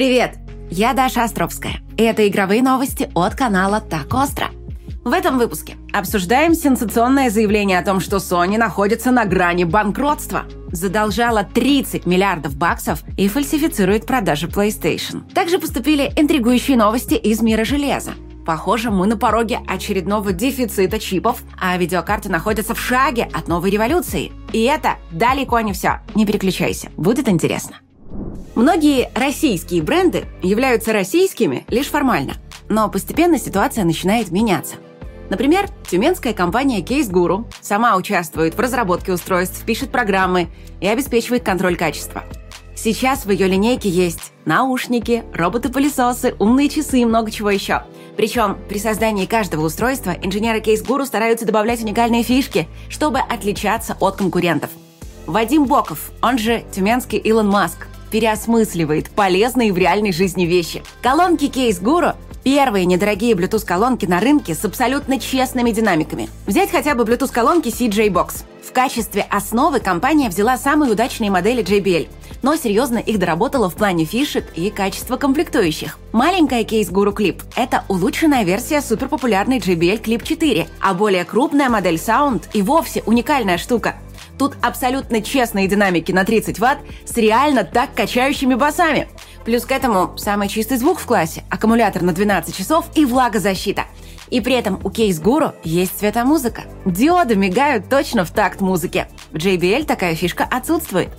Привет! Я Даша Островская. И это игровые новости от канала Так Остро. В этом выпуске обсуждаем сенсационное заявление о том, что Sony находится на грани банкротства. Задолжала 30 миллиардов баксов и фальсифицирует продажи PlayStation. Также поступили интригующие новости из мира железа. Похоже, мы на пороге очередного дефицита чипов, а видеокарты находятся в шаге от новой революции. И это далеко не все. Не переключайся, будет интересно. Многие российские бренды являются российскими лишь формально, но постепенно ситуация начинает меняться. Например, тюменская компания Case Guru сама участвует в разработке устройств, пишет программы и обеспечивает контроль качества. Сейчас в ее линейке есть наушники, роботы-пылесосы, умные часы и много чего еще. Причем при создании каждого устройства инженеры Case Guru стараются добавлять уникальные фишки, чтобы отличаться от конкурентов. Вадим Боков, он же тюменский Илон Маск, переосмысливает полезные в реальной жизни вещи. Колонки Case Guru – первые недорогие Bluetooth-колонки на рынке с абсолютно честными динамиками. Взять хотя бы Bluetooth-колонки CJ Box. В качестве основы компания взяла самые удачные модели JBL, но серьезно их доработала в плане фишек и качества комплектующих. Маленькая кейс Guru Clip – это улучшенная версия суперпопулярной JBL Clip 4, а более крупная модель Sound и вовсе уникальная штука – Тут абсолютно честные динамики на 30 ватт с реально так качающими басами. Плюс к этому самый чистый звук в классе, аккумулятор на 12 часов и влагозащита. И при этом у Case Guru есть цветомузыка. Диоды мигают точно в такт музыки. В JBL такая фишка отсутствует.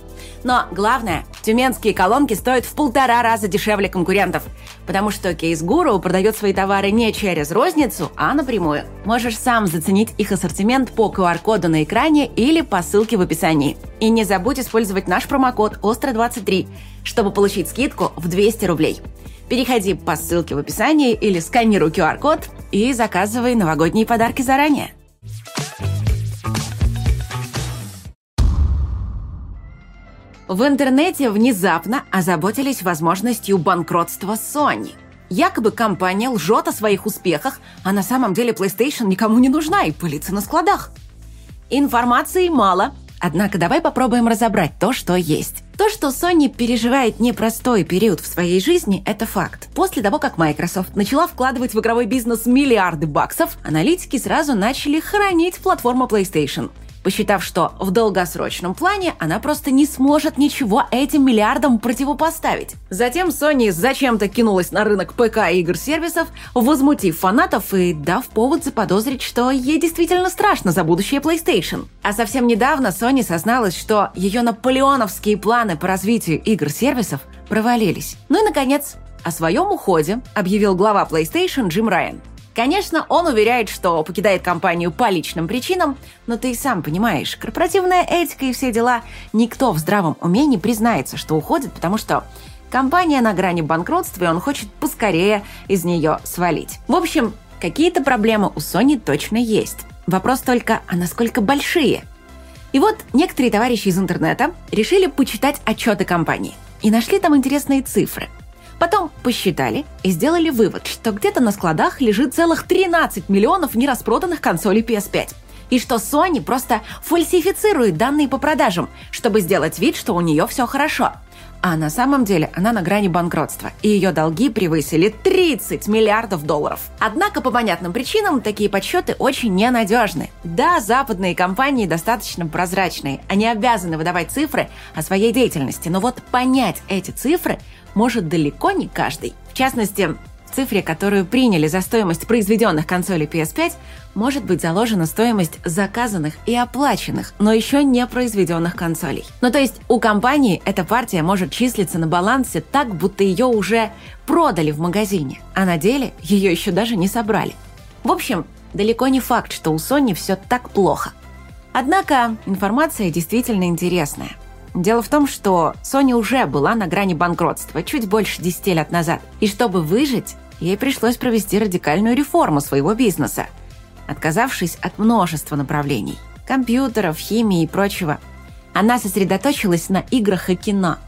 Но главное, тюменские колонки стоят в полтора раза дешевле конкурентов, потому что Case Guru продает свои товары не через розницу, а напрямую. Можешь сам заценить их ассортимент по QR-коду на экране или по ссылке в описании. И не забудь использовать наш промокод ОСТРО23, чтобы получить скидку в 200 рублей. Переходи по ссылке в описании или сканируй QR-код и заказывай новогодние подарки заранее. В интернете внезапно озаботились возможностью банкротства Sony. Якобы компания лжет о своих успехах, а на самом деле PlayStation никому не нужна и пылится на складах. Информации мало, однако давай попробуем разобрать то, что есть. То, что Sony переживает непростой период в своей жизни, это факт. После того, как Microsoft начала вкладывать в игровой бизнес миллиарды баксов, аналитики сразу начали хранить платформу PlayStation посчитав, что в долгосрочном плане она просто не сможет ничего этим миллиардам противопоставить. Затем Sony зачем-то кинулась на рынок ПК и игр-сервисов, возмутив фанатов и дав повод заподозрить, что ей действительно страшно за будущее PlayStation. А совсем недавно Sony созналась, что ее наполеоновские планы по развитию игр-сервисов провалились. Ну и, наконец, о своем уходе объявил глава PlayStation Джим Райан – Конечно, он уверяет, что покидает компанию по личным причинам, но ты и сам понимаешь, корпоративная этика и все дела, никто в здравом уме не признается, что уходит, потому что компания на грани банкротства, и он хочет поскорее из нее свалить. В общем, какие-то проблемы у Sony точно есть. Вопрос только, а насколько большие? И вот некоторые товарищи из интернета решили почитать отчеты компании и нашли там интересные цифры – Потом посчитали и сделали вывод, что где-то на складах лежит целых 13 миллионов нераспроданных консолей PS5. И что Sony просто фальсифицирует данные по продажам, чтобы сделать вид, что у нее все хорошо. А на самом деле она на грани банкротства, и ее долги превысили 30 миллиардов долларов. Однако по понятным причинам такие подсчеты очень ненадежны. Да, западные компании достаточно прозрачные, они обязаны выдавать цифры о своей деятельности, но вот понять эти цифры может далеко не каждый. В частности, в цифре, которую приняли за стоимость произведенных консолей PS5, может быть заложена стоимость заказанных и оплаченных, но еще не произведенных консолей. Ну то есть у компании эта партия может числиться на балансе так, будто ее уже продали в магазине, а на деле ее еще даже не собрали. В общем, далеко не факт, что у Sony все так плохо. Однако информация действительно интересная. Дело в том, что Sony уже была на грани банкротства чуть больше 10 лет назад. И чтобы выжить, ей пришлось провести радикальную реформу своего бизнеса, отказавшись от множества направлений – компьютеров, химии и прочего. Она сосредоточилась на играх и кино.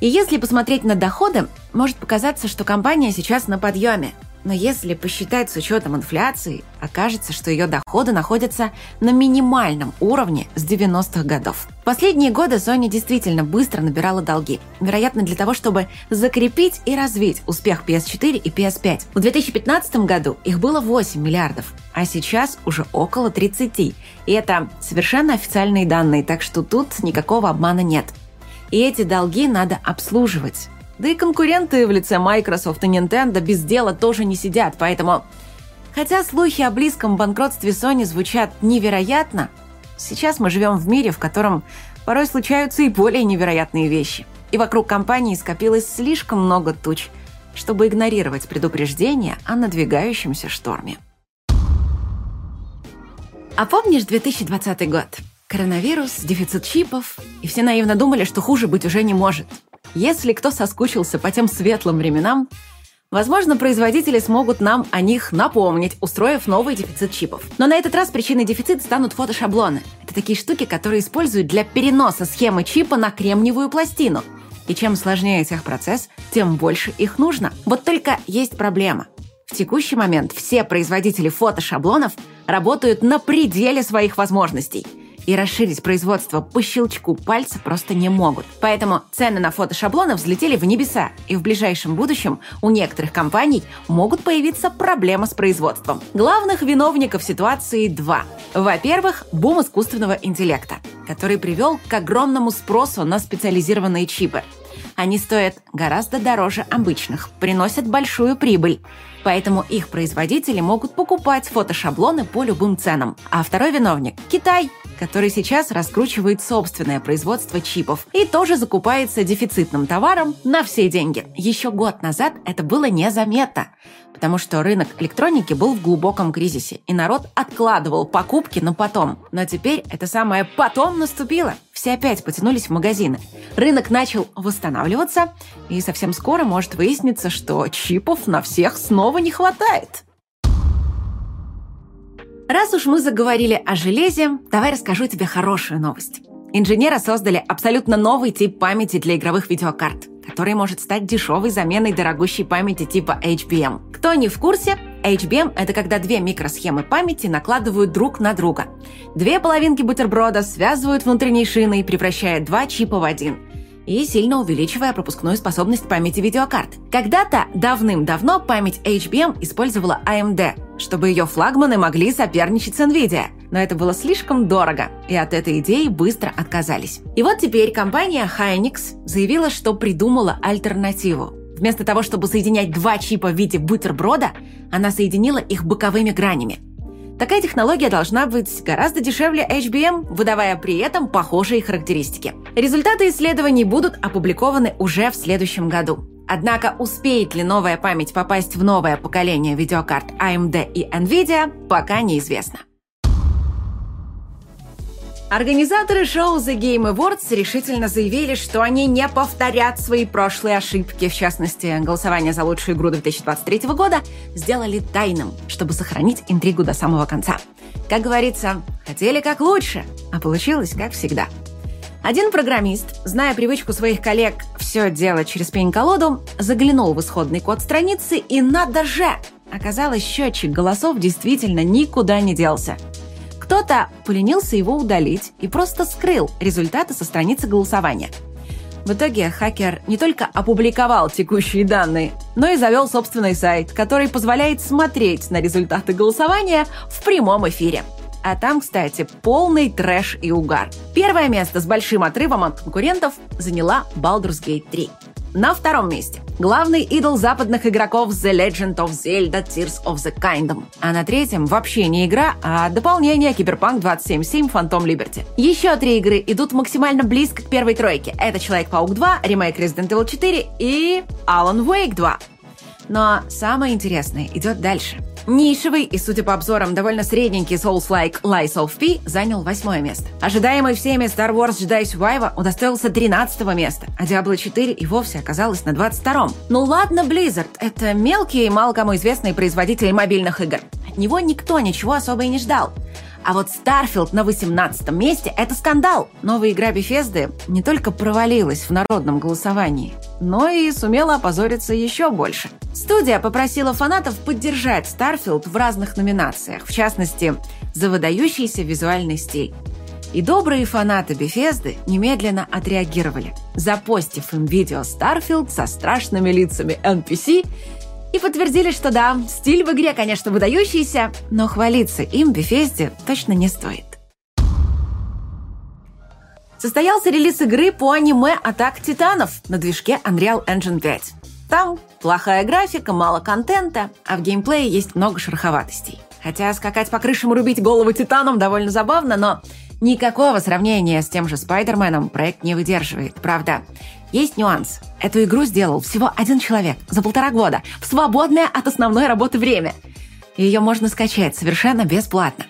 И если посмотреть на доходы, может показаться, что компания сейчас на подъеме. Но если посчитать с учетом инфляции, окажется, что ее доходы находятся на минимальном уровне с 90-х годов. В последние годы Sony действительно быстро набирала долги. Вероятно, для того, чтобы закрепить и развить успех PS4 и PS5. В 2015 году их было 8 миллиардов, а сейчас уже около 30. И это совершенно официальные данные, так что тут никакого обмана нет. И эти долги надо обслуживать. Да и конкуренты в лице Microsoft и Nintendo без дела тоже не сидят, поэтому... Хотя слухи о близком банкротстве Sony звучат невероятно, сейчас мы живем в мире, в котором порой случаются и более невероятные вещи. И вокруг компании скопилось слишком много туч, чтобы игнорировать предупреждения о надвигающемся шторме. А помнишь 2020 год? Коронавирус, дефицит чипов, и все наивно думали, что хуже быть уже не может – если кто соскучился по тем светлым временам, Возможно, производители смогут нам о них напомнить, устроив новый дефицит чипов. Но на этот раз причиной дефицита станут фотошаблоны. Это такие штуки, которые используют для переноса схемы чипа на кремниевую пластину. И чем сложнее техпроцесс, тем больше их нужно. Вот только есть проблема. В текущий момент все производители фотошаблонов работают на пределе своих возможностей – и расширить производство по щелчку пальца просто не могут. Поэтому цены на фотошаблоны взлетели в небеса, и в ближайшем будущем у некоторых компаний могут появиться проблемы с производством. Главных виновников ситуации два. Во-первых, бум искусственного интеллекта, который привел к огромному спросу на специализированные чипы. Они стоят гораздо дороже обычных, приносят большую прибыль. Поэтому их производители могут покупать фотошаблоны по любым ценам. А второй виновник – Китай – который сейчас раскручивает собственное производство чипов и тоже закупается дефицитным товаром на все деньги. Еще год назад это было незаметно, потому что рынок электроники был в глубоком кризисе, и народ откладывал покупки на потом. Но теперь это самое «потом» наступило. Все опять потянулись в магазины. Рынок начал восстанавливаться, и совсем скоро может выясниться, что чипов на всех снова не хватает. Раз уж мы заговорили о железе, давай расскажу тебе хорошую новость. Инженеры создали абсолютно новый тип памяти для игровых видеокарт, который может стать дешевой заменой дорогущей памяти типа HBM. Кто не в курсе, HBM – это когда две микросхемы памяти накладывают друг на друга. Две половинки бутерброда связывают внутренней шиной, превращая два чипа в один – и сильно увеличивая пропускную способность памяти видеокарт. Когда-то, давным-давно, память HBM использовала AMD, чтобы ее флагманы могли соперничать с NVIDIA. Но это было слишком дорого, и от этой идеи быстро отказались. И вот теперь компания Hynix заявила, что придумала альтернативу. Вместо того, чтобы соединять два чипа в виде бутерброда, она соединила их боковыми гранями – Такая технология должна быть гораздо дешевле HBM, выдавая при этом похожие характеристики. Результаты исследований будут опубликованы уже в следующем году. Однако успеет ли новая память попасть в новое поколение видеокарт AMD и NVIDIA, пока неизвестно. Организаторы шоу The Game Awards решительно заявили, что они не повторят свои прошлые ошибки. В частности, голосование за лучшую игру 2023 года сделали тайным, чтобы сохранить интригу до самого конца. Как говорится, хотели как лучше, а получилось как всегда. Один программист, зная привычку своих коллег все делать через пень-колоду, заглянул в исходный код страницы и надо же! Оказалось, счетчик голосов действительно никуда не делся – кто-то поленился его удалить и просто скрыл результаты со страницы голосования. В итоге хакер не только опубликовал текущие данные, но и завел собственный сайт, который позволяет смотреть на результаты голосования в прямом эфире. А там, кстати, полный трэш и угар. Первое место с большим отрывом от конкурентов заняла Baldur's Gate 3. На втором месте главный идол западных игроков The Legend of Zelda Tears of the Kingdom. А на третьем вообще не игра, а дополнение Cyberpunk 277 Phantom Liberty. Еще три игры идут максимально близко к первой тройке. Это Человек-паук 2, ремейк Resident Evil 4 и Alan Wake 2. Но самое интересное идет дальше – Нишевый и, судя по обзорам, довольно средненький Souls-like Lies of P занял восьмое место. Ожидаемый всеми Star Wars Jedi Survivor удостоился 13 места, а Diablo 4 и вовсе оказалась на 22-м. Ну ладно, Blizzard — это мелкий и мало кому известный производитель мобильных игр. От него никто ничего особо и не ждал. А вот Starfield на 18 месте – это скандал. Новая игра Bethesda не только провалилась в народном голосовании, но и сумела опозориться еще больше. Студия попросила фанатов поддержать Starfield в разных номинациях, в частности, за выдающийся визуальный стиль. И добрые фанаты Bethesda немедленно отреагировали, запостив им видео Starfield со страшными лицами NPC и подтвердили, что да, стиль в игре, конечно, выдающийся, но хвалиться им Bethesda точно не стоит. Состоялся релиз игры по аниме «Атак Титанов» на движке Unreal Engine 5. Там плохая графика, мало контента, а в геймплее есть много шероховатостей. Хотя скакать по крышам и рубить головы титанам довольно забавно, но Никакого сравнения с тем же Спайдерменом проект не выдерживает, правда. Есть нюанс. Эту игру сделал всего один человек за полтора года, в свободное от основной работы время. Ее можно скачать совершенно бесплатно.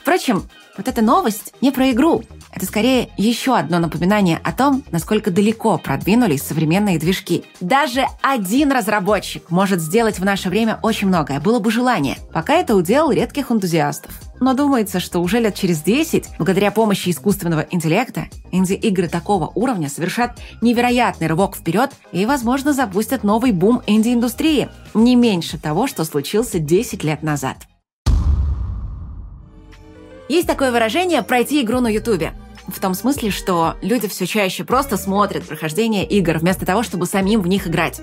Впрочем, вот эта новость не про игру. Это скорее еще одно напоминание о том, насколько далеко продвинулись современные движки. Даже один разработчик может сделать в наше время очень многое, было бы желание. Пока это удел редких энтузиастов. Но думается, что уже лет через 10, благодаря помощи искусственного интеллекта, инди-игры такого уровня совершат невероятный рывок вперед и, возможно, запустят новый бум инди-индустрии, не меньше того, что случился 10 лет назад. Есть такое выражение «пройти игру на Ютубе». В том смысле, что люди все чаще просто смотрят прохождение игр, вместо того, чтобы самим в них играть.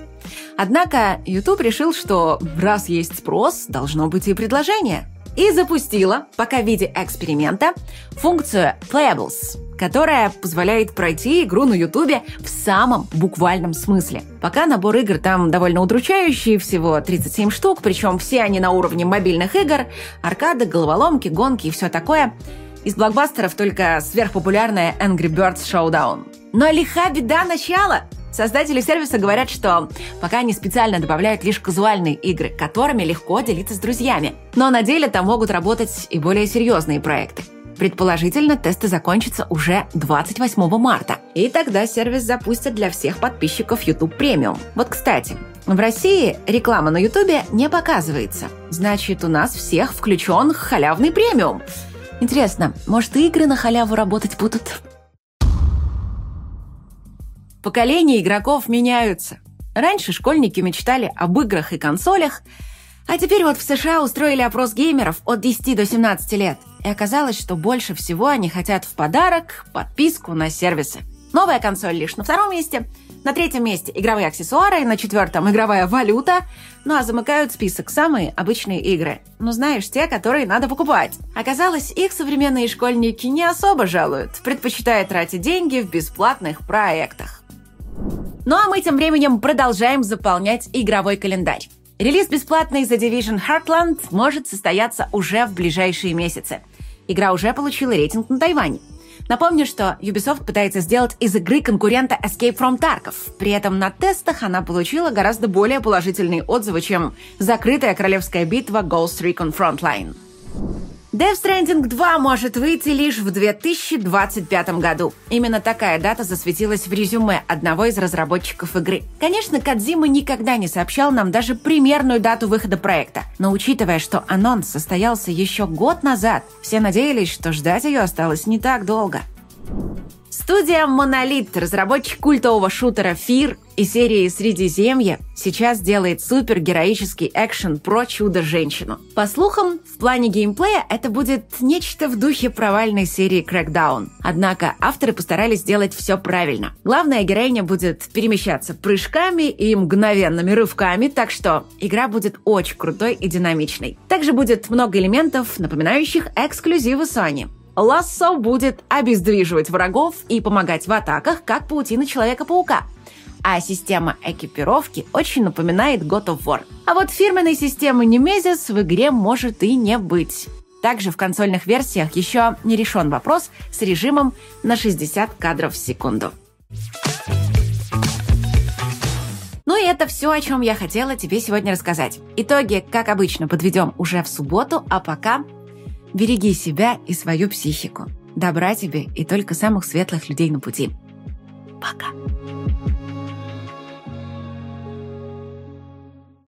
Однако YouTube решил, что раз есть спрос, должно быть и предложение. И запустила, пока в виде эксперимента, функцию Playables, которая позволяет пройти игру на YouTube в самом буквальном смысле. Пока набор игр там довольно удручающий, всего 37 штук, причем все они на уровне мобильных игр, аркады, головоломки, гонки и все такое – из блокбастеров только сверхпопулярная Angry Birds Showdown. Но лиха беда начала! Создатели сервиса говорят, что пока они специально добавляют лишь казуальные игры, которыми легко делиться с друзьями. Но на деле там могут работать и более серьезные проекты. Предположительно, тесты закончатся уже 28 марта. И тогда сервис запустят для всех подписчиков YouTube Premium. Вот, кстати, в России реклама на YouTube не показывается. Значит, у нас всех включен халявный премиум. Интересно, может, игры на халяву работать будут? Поколения игроков меняются. Раньше школьники мечтали об играх и консолях, а теперь вот в США устроили опрос геймеров от 10 до 17 лет. И оказалось, что больше всего они хотят в подарок подписку на сервисы. Новая консоль лишь на втором месте – на третьем месте игровые аксессуары, на четвертом игровая валюта. Ну а замыкают список самые обычные игры. Ну знаешь, те, которые надо покупать. Оказалось, их современные школьники не особо жалуют, предпочитая тратить деньги в бесплатных проектах. Ну а мы тем временем продолжаем заполнять игровой календарь. Релиз бесплатный The Division Heartland может состояться уже в ближайшие месяцы. Игра уже получила рейтинг на Тайване. Напомню, что Ubisoft пытается сделать из игры конкурента Escape from Tarkov. При этом на тестах она получила гораздо более положительные отзывы, чем закрытая королевская битва Ghost Recon Frontline. Death Stranding 2 может выйти лишь в 2025 году. Именно такая дата засветилась в резюме одного из разработчиков игры. Конечно, Кадзима никогда не сообщал нам даже примерную дату выхода проекта. Но учитывая, что анонс состоялся еще год назад, все надеялись, что ждать ее осталось не так долго. Студия Monolith, разработчик культового шутера Fear и серии Средиземье, сейчас делает супергероический экшен про чудо-женщину. По слухам, в плане геймплея это будет нечто в духе провальной серии Crackdown. Однако авторы постарались сделать все правильно. Главная героиня будет перемещаться прыжками и мгновенными рывками, так что игра будет очень крутой и динамичной. Также будет много элементов, напоминающих эксклюзивы Sony. Лассо будет обездвиживать врагов и помогать в атаках, как паутина Человека-паука. А система экипировки очень напоминает God of War. А вот фирменной системы Nemesis в игре может и не быть. Также в консольных версиях еще не решен вопрос с режимом на 60 кадров в секунду. Ну и это все, о чем я хотела тебе сегодня рассказать. Итоги, как обычно, подведем уже в субботу, а пока Береги себя и свою психику. Добра тебе и только самых светлых людей на пути. Пока.